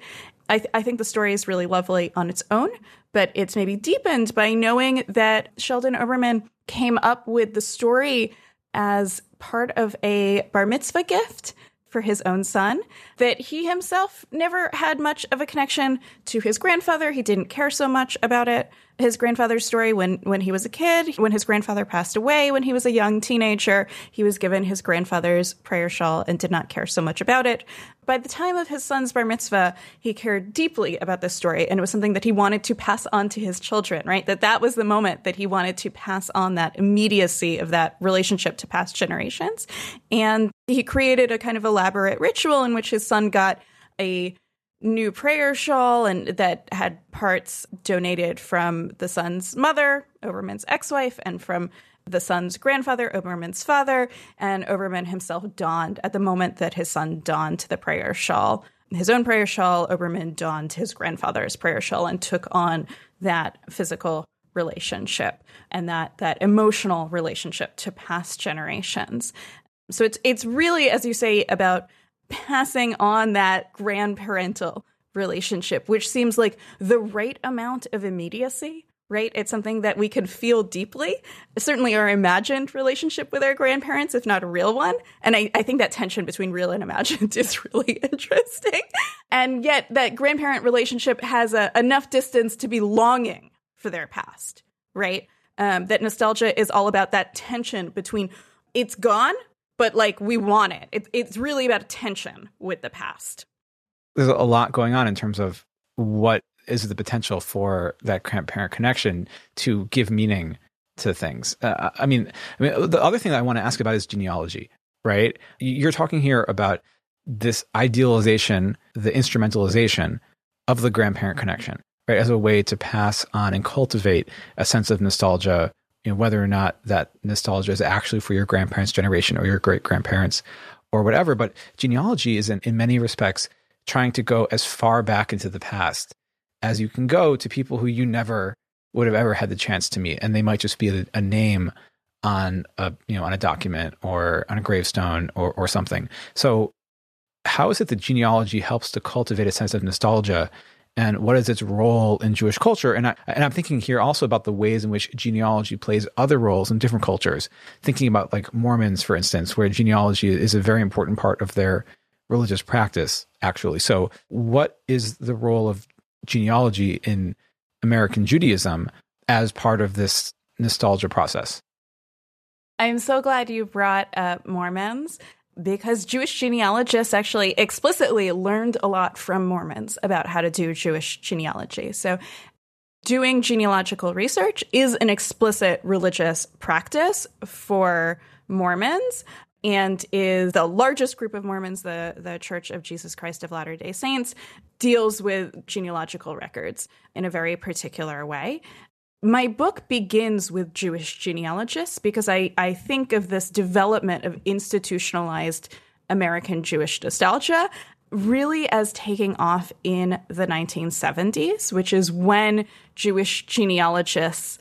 I, th- I, think the story is really lovely on its own, but it's maybe deepened by knowing that Sheldon Oberman came up with the story as part of a bar mitzvah gift for his own son, that he himself never had much of a connection to his grandfather. He didn't care so much about it his grandfather's story when when he was a kid, when his grandfather passed away when he was a young teenager. He was given his grandfather's prayer shawl and did not care so much about it. By the time of his son's bar mitzvah, he cared deeply about this story and it was something that he wanted to pass on to his children, right? That that was the moment that he wanted to pass on that immediacy of that relationship to past generations. And he created a kind of elaborate ritual in which his son got a new prayer shawl and that had parts donated from the son's mother, Oberman's ex-wife, and from the son's grandfather, Oberman's father, and Oberman himself donned at the moment that his son donned the prayer shawl. His own prayer shawl, Oberman donned his grandfather's prayer shawl and took on that physical relationship and that that emotional relationship to past generations. So it's it's really, as you say, about passing on that grandparental relationship, which seems like the right amount of immediacy, right? It's something that we can feel deeply. Certainly our imagined relationship with our grandparents, if not a real one. And I, I think that tension between real and imagined <laughs> is really <laughs> interesting. And yet that grandparent relationship has a, enough distance to be longing for their past, right? Um, that nostalgia is all about that tension between it's gone, but like we want it. it. It's really about tension with the past. There's a lot going on in terms of what is the potential for that grandparent connection to give meaning to things. Uh, I mean, I mean, the other thing that I want to ask about is genealogy, right? You're talking here about this idealization, the instrumentalization of the grandparent connection, right, as a way to pass on and cultivate a sense of nostalgia, you know, whether or not that nostalgia is actually for your grandparents' generation or your great grandparents or whatever. But genealogy is, in, in many respects, trying to go as far back into the past as you can go to people who you never would have ever had the chance to meet, and they might just be a, a name on a you know on a document or on a gravestone or or something. So, how is it that genealogy helps to cultivate a sense of nostalgia? And what is its role in Jewish culture? And I and I'm thinking here also about the ways in which genealogy plays other roles in different cultures. Thinking about like Mormons, for instance, where genealogy is a very important part of their religious practice, actually. So, what is the role of genealogy in American Judaism as part of this nostalgia process. I'm so glad you brought up Mormons because Jewish genealogists actually explicitly learned a lot from Mormons about how to do Jewish genealogy. So, doing genealogical research is an explicit religious practice for Mormons and is the largest group of Mormons, the, the Church of Jesus Christ of Latter day Saints, deals with genealogical records in a very particular way. My book begins with Jewish genealogists because I, I think of this development of institutionalized American Jewish nostalgia really as taking off in the 1970s, which is when Jewish genealogists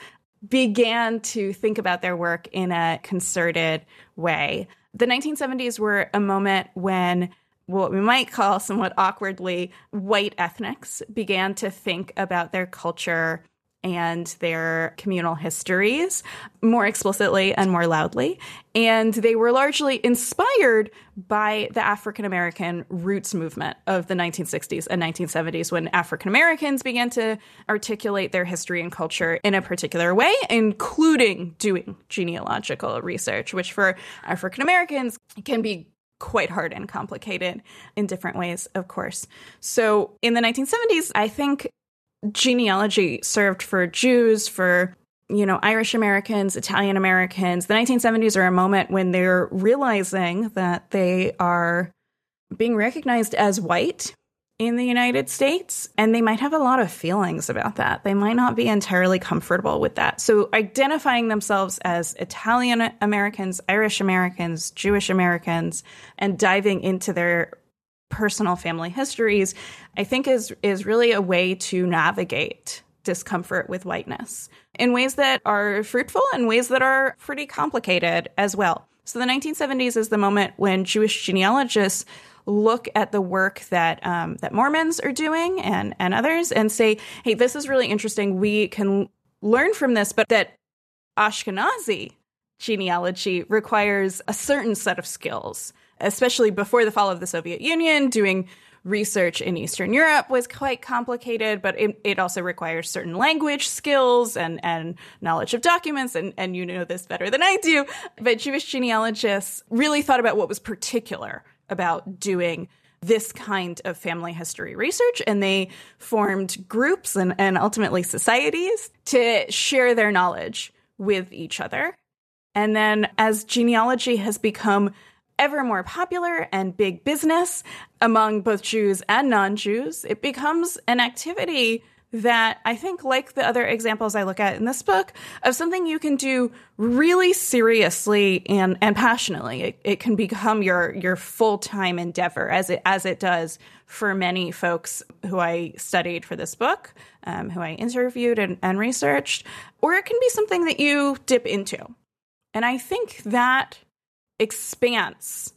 began to think about their work in a concerted way. The 1970s were a moment when what we might call somewhat awkwardly white ethnics began to think about their culture and their communal histories more explicitly and more loudly. And they were largely inspired by the African American roots movement of the 1960s and 1970s when African Americans began to articulate their history and culture in a particular way, including doing genealogical research, which for African Americans can be quite hard and complicated in different ways, of course. So in the 1970s, I think genealogy served for Jews, for you know, Irish Americans, Italian Americans. The 1970s are a moment when they're realizing that they are being recognized as white in the United States, and they might have a lot of feelings about that. They might not be entirely comfortable with that. So, identifying themselves as Italian Americans, Irish Americans, Jewish Americans, and diving into their personal family histories, I think is is really a way to navigate discomfort with whiteness in ways that are fruitful and ways that are pretty complicated as well. So the 1970s is the moment when Jewish genealogists look at the work that um, that Mormons are doing and and others and say, "Hey, this is really interesting. We can learn from this, but that Ashkenazi genealogy requires a certain set of skills especially before the fall of the Soviet Union, doing research in Eastern Europe was quite complicated, but it, it, also requires certain language skills and, and knowledge of documents. And, and you know this better than I do. But Jewish genealogists really thought about what was particular about doing this kind of family history research. And they formed groups and, and ultimately societies to share their knowledge with each other. And then as genealogy has become ever more popular and big business among both Jews and non Jews, it becomes an activity that I think, like the other examples I look at in this book, of something you can do really seriously and, and passionately. It, it can become your your full time endeavor, as it as it does for many folks who I studied for this book, um, who I interviewed and, and researched, or it can be something that you dip into. And I think that expanse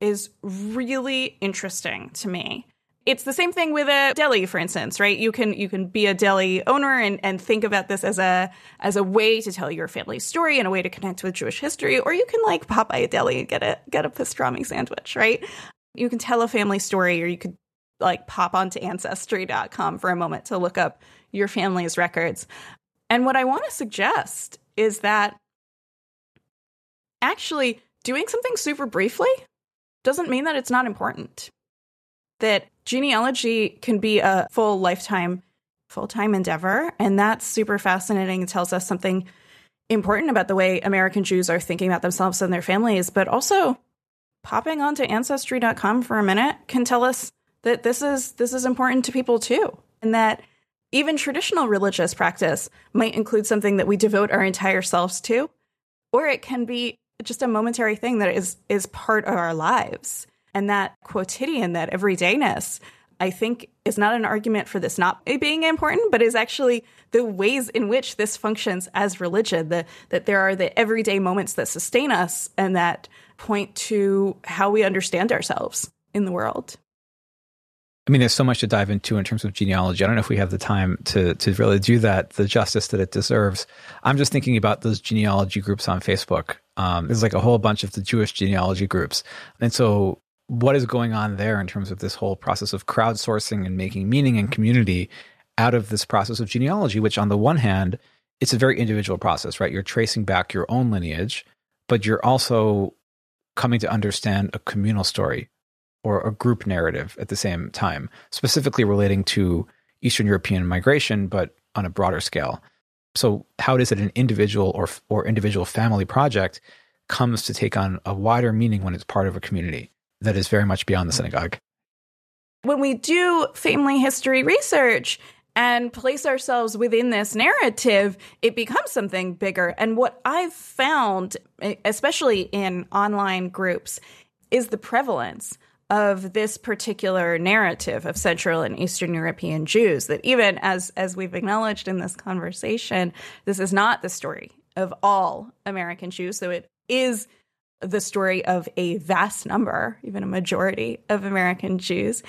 is really interesting to me. It's the same thing with a deli for instance right? You can you can be a deli owner and, and think about this as a as a way to tell your family story and a way to connect with jewish history or you can like pop by a deli and get a get a pastrami sandwich right? You can tell a family story or you could like pop onto ancestry.com for a moment to look up your family's records. And what i want to suggest is that actually doing something super briefly doesn't mean that it's not important that genealogy can be a full lifetime, full time endeavor. And that's super fascinating. It tells us something important about the way American Jews are thinking about themselves and their families, but also popping onto ancestry.com for a minute can tell us that this is this is important to people too and that even traditional religious practice might include something that we devote our entire selves to or it can be just a momentary thing that is is part of our lives and that quotidian, that everydayness, I think is not an argument for this not being important, but is actually the ways in which this functions as religion. The, that there are the everyday moments that sustain us and that point to how we understand ourselves in the world. I mean, there's so much to dive into in terms of genealogy. I don't know if we have the time to to really do that, the justice that it deserves. I'm just thinking about those genealogy groups on Facebook. Um, there's like a whole bunch of the Jewish genealogy groups, and so what is going on there in terms of this whole process of crowdsourcing and making meaning and community out of this process of genealogy, which on the one hand, it's a very individual process, right? You're tracing back your own lineage, but you're also coming to understand a communal story or a group narrative at the same time, specifically relating to Eastern European migration, but on a broader scale. So, how does it an individual or or individual family project comes to take on a wider meaning when it's part of a community? that is very much beyond the synagogue. When we do family history research and place ourselves within this narrative, it becomes something bigger. And what I've found, especially in online groups, is the prevalence of this particular narrative of Central and Eastern European Jews. That even as as we've acknowledged in this conversation, this is not the story of all American Jews, though it is the story of a vast number, even a majority of American Jews.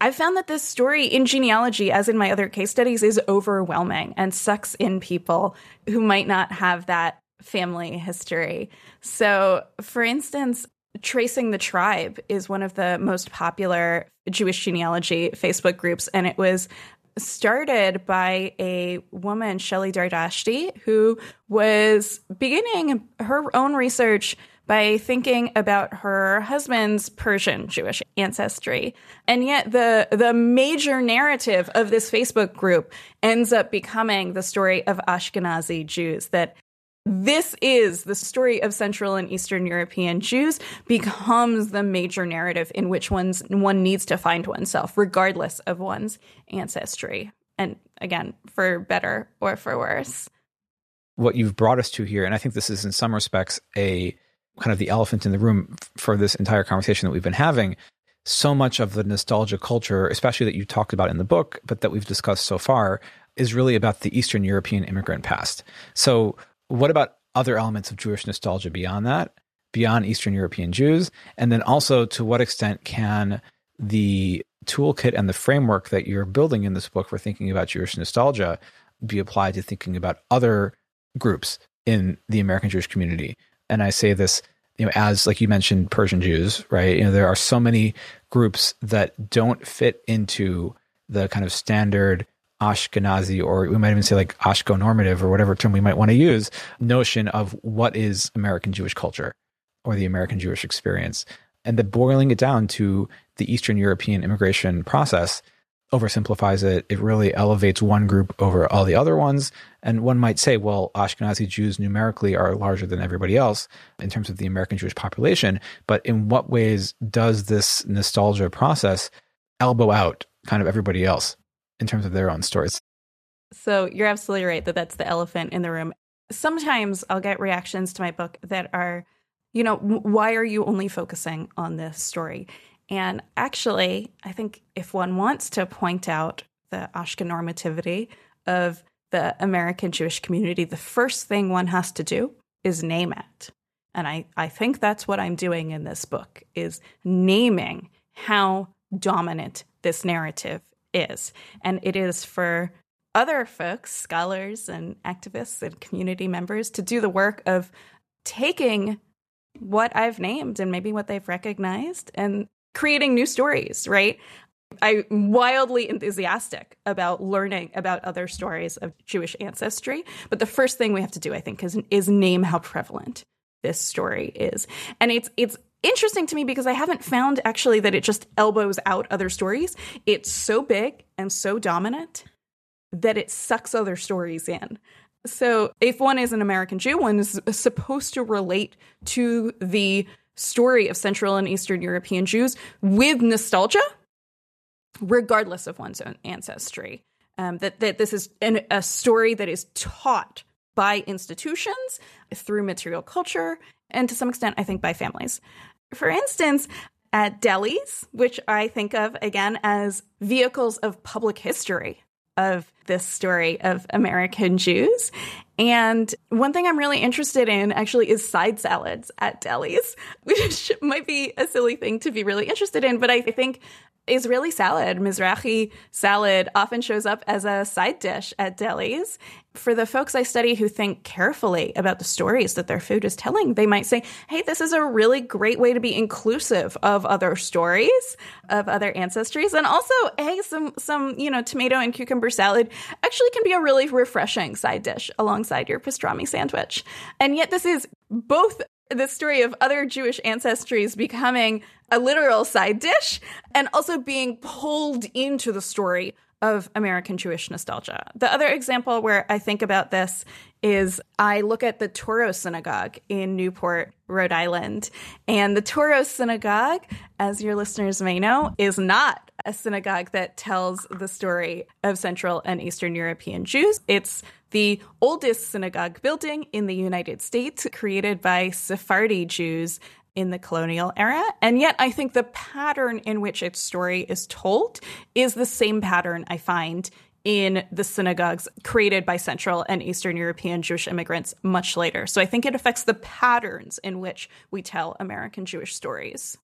I've found that this story in genealogy, as in my other case studies, is overwhelming and sucks in people who might not have that family history. So, for instance, Tracing the Tribe is one of the most popular Jewish genealogy Facebook groups, and it was started by a woman, Schelly Dardashti, who was beginning her own research by thinking about her husband's Persian Jewish ancestry. And yet the the major narrative of this Facebook group ends up becoming the story of Ashkenazi Jews that this is the story of Central and Eastern European Jews becomes the major narrative in which one's one needs to find oneself, regardless of one's ancestry. And again, for better or for worse. What you've brought us to here, and I think this is in some respects a kind of the elephant in the room for this entire conversation that we've been having. So much of the nostalgia culture, especially that you talked about in the book, but that we've discussed so far, is really about the Eastern European immigrant past. So, what about other elements of Jewish nostalgia beyond that, beyond Eastern European Jews? And then also, to what extent can the toolkit and the framework that you're building in this book for thinking about Jewish nostalgia be applied to thinking about other groups in the American Jewish community? and I say this, you know, as like you mentioned, Persian Jews, right? You know, there are so many groups that don't fit into the kind of standard Ashkenazi, or we might even say like Ashko normative, or whatever term we might want to use, notion of what is American Jewish culture or the American Jewish experience. And the boiling it down to the Eastern European immigration process oversimplifies it. It really elevates one group over all the other ones. And one might say, well, Ashkenazi Jews numerically are larger than everybody else in terms of the American Jewish population. But in what ways does this nostalgia process elbow out kind of everybody else in terms of their own stories? So you're absolutely right that that's the elephant in the room. Sometimes I'll get reactions to my book that are, you know, why are you only focusing on this story? And actually, I think if one wants to point out the Ashkenormativity of the American Jewish community, the first thing one has to do is name it. And I, I think that's what I'm doing in this book is naming how dominant this narrative is. And it is for other folks, scholars and activists and community members, to do the work of taking what I've named and maybe what they've recognized and creating new stories, right? I'm wildly enthusiastic about learning about other stories of Jewish ancestry. But the first thing we have to do, I think, is, is name how prevalent this story is. And it's it's interesting to me because I haven't found actually that it just elbows out other stories. It's so big and so dominant that it sucks other stories in. So, if one is an American Jew, one is supposed to relate to the story of Central and Eastern European Jews with nostalgia, regardless of one's own ancestry. Um, that, that this is an, a story that is taught by institutions through material culture, and to some extent, I think, by families. For instance, at delis, which I think of again as vehicles of public history of this story of American Jews. And one thing I'm really interested in actually is side salads at delis, <laughs> which might be a silly thing to be really interested in, but I think Israeli salad, Mizrahi salad, often shows up as a side dish at delis. For the folks I study who think carefully about the stories that their food is telling, they might say, hey, this is a really great way to be inclusive of other stories, of other ancestries. And also, hey, some, some, you know, tomato and cucumber salad actually can be a really refreshing side dish alongside your pastrami sandwich. And yet, this is both the story of other Jewish ancestries becoming a literal side dish and also being pulled into the story of American Jewish nostalgia. The other example where I think about this is I look at the Touro Synagogue in Newport, Rhode Island. And the Touro Synagogue, as your listeners may know, is not a synagogue that tells the story of Central and Eastern European Jews. It's the oldest synagogue building in the United States, created by Sephardi Jews in the colonial era. And yet, I think the pattern in which its story is told is the same pattern I find in the synagogues created by Central and Eastern European Jewish immigrants much later. So I think it affects the patterns in which we tell American Jewish stories.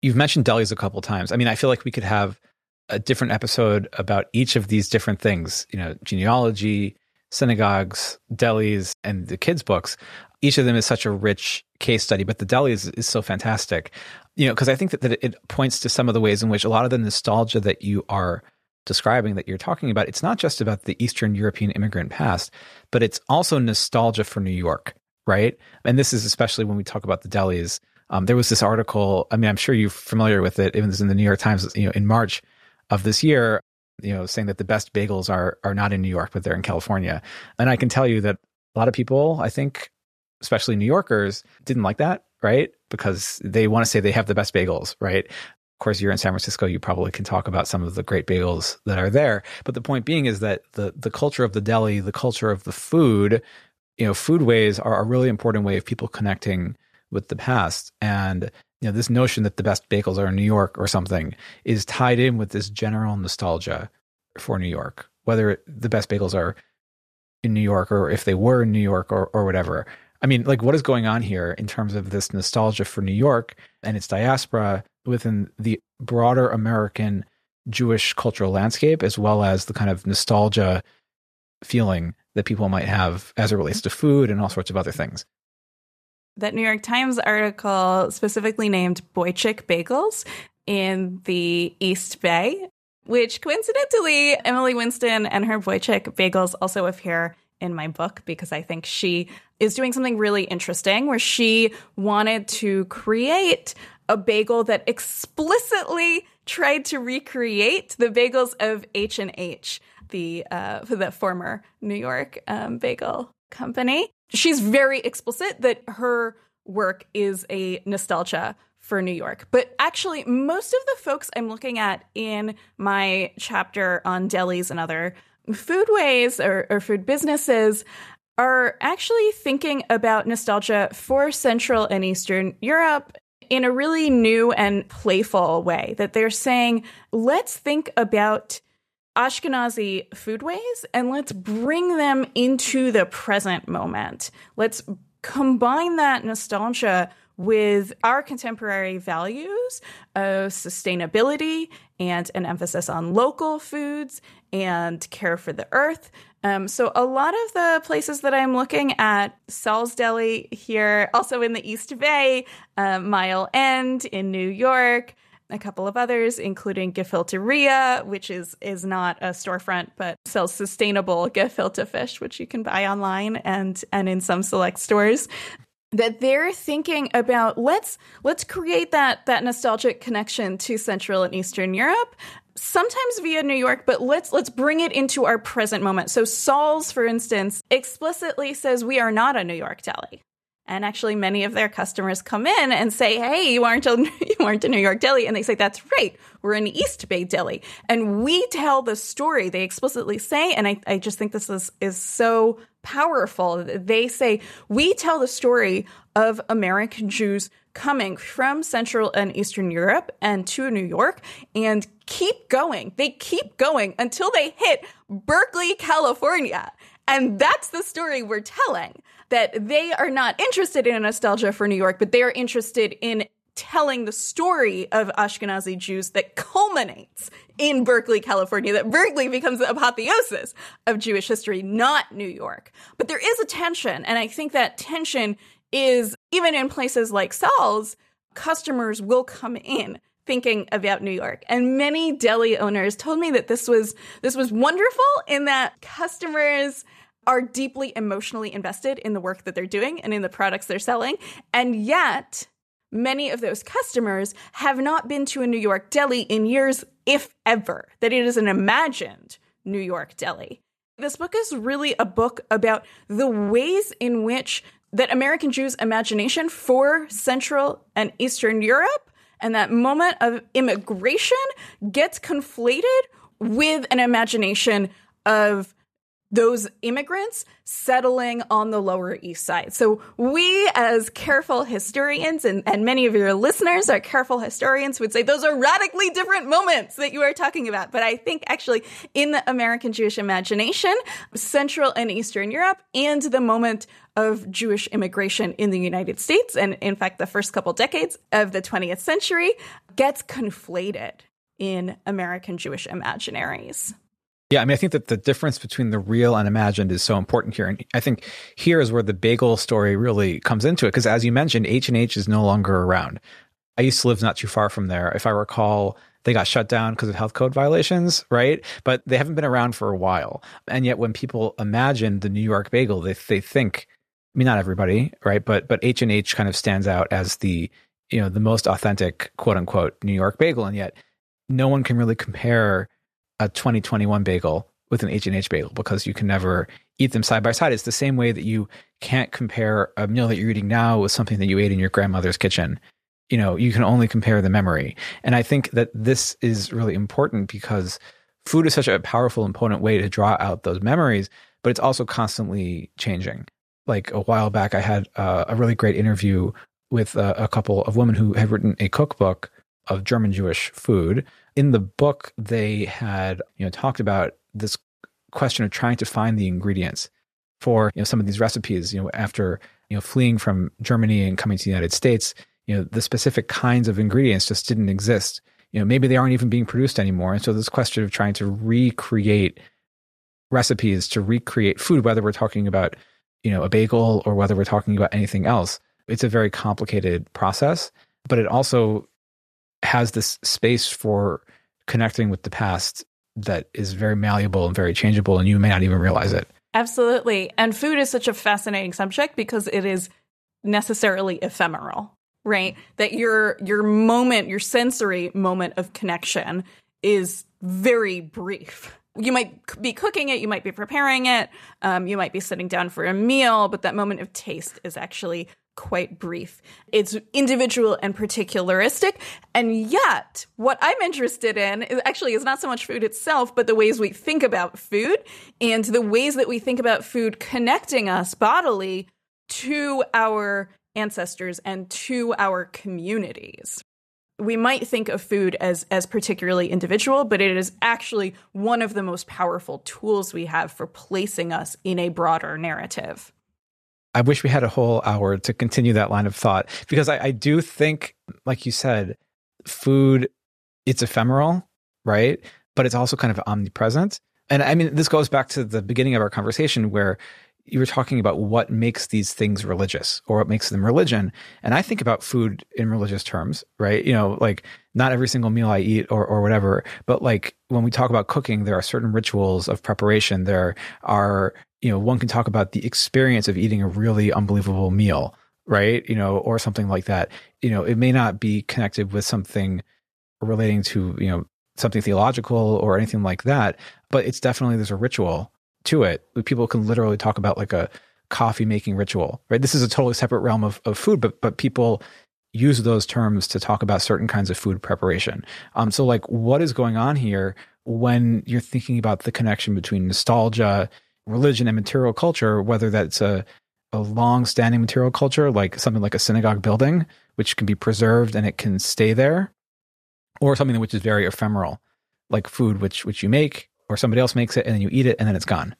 You've mentioned delis a couple times. I mean, I feel like we could have a different episode about each of these different things, you know, genealogy, synagogues, delis, and the kids' books. Each of them is such a rich case study, but the deli is, is so fantastic. You know, because I think that, that it points to some of the ways in which a lot of the nostalgia that you are describing that you're talking about, it's not just about the Eastern European immigrant past, but it's also nostalgia for New York, right? And this is especially when we talk about the delis. Um, there was this article. I mean, I'm sure you're familiar with it. It was in the New York Times, you know, in March of this year, you know, saying that the best bagels are are not in New York, but they're in California. And I can tell you that a lot of people, I think, especially New Yorkers, didn't like that, right? Because they want to say they have the best bagels, right? Of course, you're in San Francisco, you probably can talk about some of the great bagels that are there. But the point being is that the the culture of the deli, the culture of the food, you know, foodways are a really important way of people connecting with the past. And you know, this notion that the best bagels are in New York or something is tied in with this general nostalgia for New York, whether the best bagels are in New York or if they were in New York or, or whatever. I mean, like, what is going on here in terms of this nostalgia for New York and its diaspora within the broader American Jewish cultural landscape, as well as the kind of nostalgia feeling that people might have as it relates to food and all sorts of other things? that New York Times article specifically named Boichik bagels in the East Bay, which coincidentally, Emily Winston and her Boichik bagels also appear in my book because I think she is doing something really interesting where she wanted to create a bagel that explicitly tried to recreate the bagels of H and H, the uh, the former New York um, bagel company she's very explicit that her work is a nostalgia for New York. But actually, most of the folks I'm looking at in my chapter on delis and other foodways or, or food businesses are actually thinking about nostalgia for Central and Eastern Europe in a really new and playful way. That they're saying, let's think about Ashkenazi foodways and let's bring them into the present moment. Let's combine that nostalgia with our contemporary values of sustainability and an emphasis on local foods and care for the earth. Um, so, a lot of the places that I'm looking at, Saul's Deli here, also in the East Bay, uh, Mile End in New York, a couple of others, including Gefilte which is is not a storefront but sells sustainable gefilte fish, which you can buy online and and in some select stores that they're thinking about let's let's create that that nostalgic connection to Central and Eastern Europe sometimes via New York, but let's let's bring it into our present moment. So saul's for instance, explicitly says we are not a New York deli. And actually, many of their customers come in and say, "Hey, you aren't a <laughs> you aren't a New York deli," and they say, "That's right, we're an East Bay deli." And we tell the story. They explicitly say, and I, I just think this is is so powerful. They say, We tell the story of American Jews coming from Central and Eastern Europe and to New York and keep going. They keep going until they hit Berkeley, California. And that's the story we're telling that they are not interested in nostalgia for New York, but they are interested in telling the story of Ashkenazi Jews that culminates in Berkeley, California, that Berkeley becomes the apotheosis of Jewish history, not New York. But there is a tension, and I think that tension is even in places like Saul's, customers will come in thinking about New York. And many deli owners told me that this was this was wonderful in that customers are deeply emotionally invested in the work that they're doing and in the products they're selling. And yet many of those customers have not been to a New York deli in years, if ever, that it is an imagined New York deli. This book is really a book about the ways in which that American Jews' imagination for Central and Eastern Europe and that moment of immigration gets conflated with an imagination of those immigrants settling on the Lower East Side. So we, as careful historians, and, and many of your listeners are careful historians, would say those are radically different moments that you are talking about. But I think actually in the American Jewish imagination, Central and Eastern Europe, and the moment of Jewish immigration in the United States, and in fact, the first couple decades of the 20th century, gets conflated in American Jewish imaginaries. Yeah, I mean, I think that the difference between the real and imagined is so important here, and I think here is where the bagel story really comes into it. Because as you mentioned, H and H is no longer around. I used to live not too far from there. If I recall, they got shut down because of health code violations, right? But they haven't been around for a while. And yet, when people imagine the New York bagel, they they think, I mean, not everybody, right? But but H and H kind of stands out as the you know the most authentic quote unquote New York bagel, and yet no one can really compare a 2021 bagel with an H&H bagel because you can never eat them side by side. It's the same way that you can't compare a meal that you're eating now with something that you ate in your grandmother's kitchen. You know, you can only compare the memory. And I think that this is really important because food is such a powerful and potent way to draw out those memories, but it's also constantly changing. Like a while back, I had uh, a really great interview with a, a couple of women who had written a cookbook of German Jewish food in the book they had you know talked about this question of trying to find the ingredients for you know some of these recipes you know after you know fleeing from Germany and coming to the United States you know the specific kinds of ingredients just didn't exist. You know maybe they aren't even being produced anymore. And so this question of trying to recreate recipes to recreate food whether we're talking about you know a bagel or whether we're talking about anything else it's a very complicated process. But it also has this space for connecting with the past that is very malleable and very changeable, and you may not even realize it. Absolutely. And food is such a fascinating subject because it is necessarily ephemeral, right? That your your moment, your sensory moment of connection is very brief. You might be cooking it, you might be preparing it, um, you might be sitting down for a meal, but that moment of taste is actually quite brief. It's individual and particularistic. And yet, what I'm interested in is actually is not so much food itself, but the ways we think about food and the ways that we think about food connecting us bodily to our ancestors and to our communities. We might think of food as as particularly individual, but it is actually one of the most powerful tools we have for placing us in a broader narrative. I wish we had a whole hour to continue that line of thought because I, I do think, like you said, food, it's ephemeral, right? But it's also kind of omnipresent. And I mean, this goes back to the beginning of our conversation where you were talking about what makes these things religious or what makes them religion. And I think about food in religious terms, right? You know, like not every single meal I eat or, or whatever, but like when we talk about cooking, there are certain rituals of preparation. There are, you know, one can talk about the experience of eating a really unbelievable meal, right? You know, or something like that. You know, it may not be connected with something relating to, you know, something theological or anything like that, but it's definitely there's a ritual to it. People can literally talk about like a coffee making ritual, right? This is a totally separate realm of, of food, but but people use those terms to talk about certain kinds of food preparation. Um, so like what is going on here when you're thinking about the connection between nostalgia, religion, and material culture, whether that's a a long standing material culture, like something like a synagogue building, which can be preserved and it can stay there, or something which is very ephemeral, like food which which you make or somebody else makes it and then you eat it and then it's gone.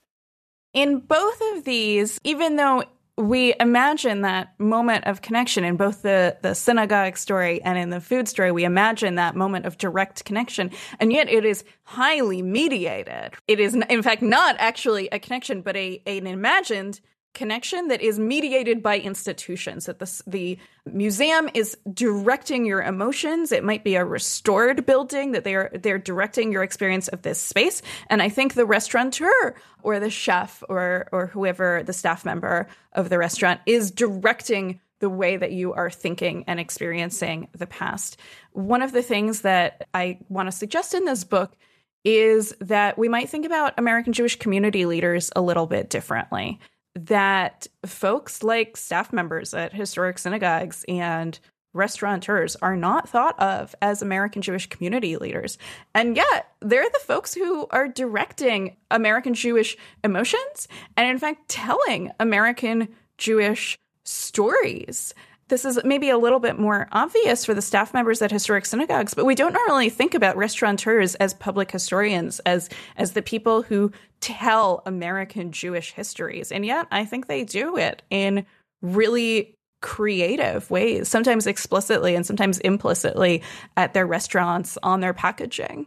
In both of these, even though we imagine that moment of connection in both the, the synagogue story and in the food story, we imagine that moment of direct connection. And yet it is highly mediated. It is, in fact, not actually a connection, but a, an imagined connection that is mediated by institutions that the, the museum is directing your emotions. It might be a restored building that they are they're directing your experience of this space. And i think the restaurateur or the chef or or whoever the staff member of the restaurant is directing the way that you are thinking and experiencing the past. One of the things that i want to suggest in this book is that we might think about American Jewish community leaders a little bit differently that folks like staff members at historic synagogues and restaurateurs are not thought of as American Jewish community leaders. And yet, they're the folks who are directing American Jewish emotions and, in fact, telling American Jewish stories this is maybe a little bit more obvious for the staff members at historic synagogues, but we don't normally think about restaurateurs as public historians, as as the people who tell American Jewish histories. And yet I think they do it in really creative ways, sometimes explicitly and sometimes implicitly at their restaurants on their packaging.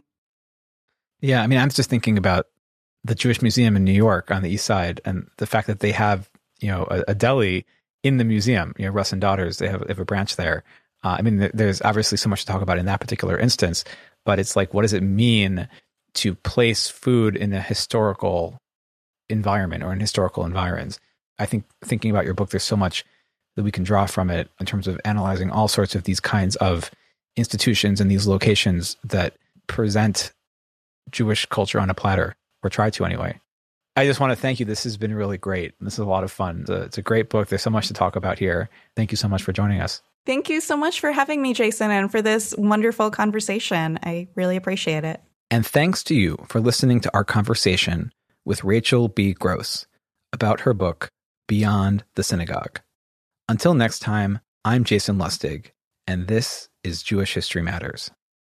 Yeah, I mean, I'm just thinking about the Jewish Museum in New York on the East Side and the fact that they have, you know, a, a deli in the museum. You know, Russ and Daughters, they have, they have a branch there. Uh, I mean, there's obviously so much to talk about in that particular instance, but it's like, what does it mean to place food in a historical environment or in historical environs? I think thinking about your book, there's so much that we can draw from it in terms of analyzing all sorts of these kinds of institutions and these locations that present Jewish culture on a platter, or try to anyway. I just want to thank you. This has been really great. This is a lot of fun. It's a, it's a great book. There's so much to talk about here. Thank you so much for joining us. Thank you so much for having me, Jason, and for this wonderful conversation. I really appreciate it. And thanks to you for listening to our conversation with Rachel B. Gross about her book, Beyond the Synagogue. Until next time, I'm Jason Lustig, and this is Jewish History Matters.